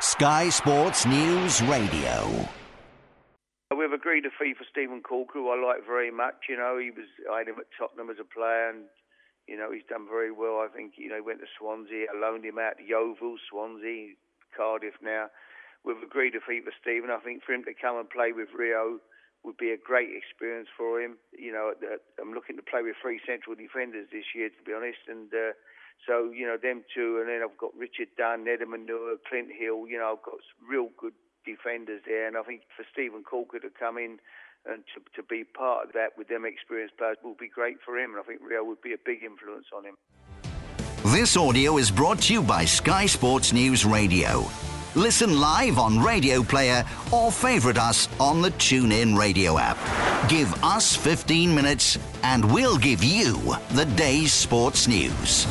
Sky Sports News Radio. We've agreed a fee for Steven Caulker, who I like very much. You know, he was I had him at Tottenham as a player, and you know he's done very well. I think you know he went to Swansea, I loaned him out to Yeovil, Swansea, Cardiff. Now we've agreed a fee for Steven. I think for him to come and play with Rio would be a great experience for him. You know, I'm looking to play with three central defenders this year, to be honest, and uh, so you know them two, and then I've got Richard Dunne, Nedum Onuoha, Clint Hill. You know, I've got real good defenders there, and I think for Steven Caulker to come in and to, to be part of that with them experienced players will be great for him, and I think Rio would be a big influence on him. This audio is brought to you by Sky Sports News Radio. Listen live on Radio Player or favorite us on the TuneIn Radio app. Give us 15 minutes and we'll give you the day's sports news.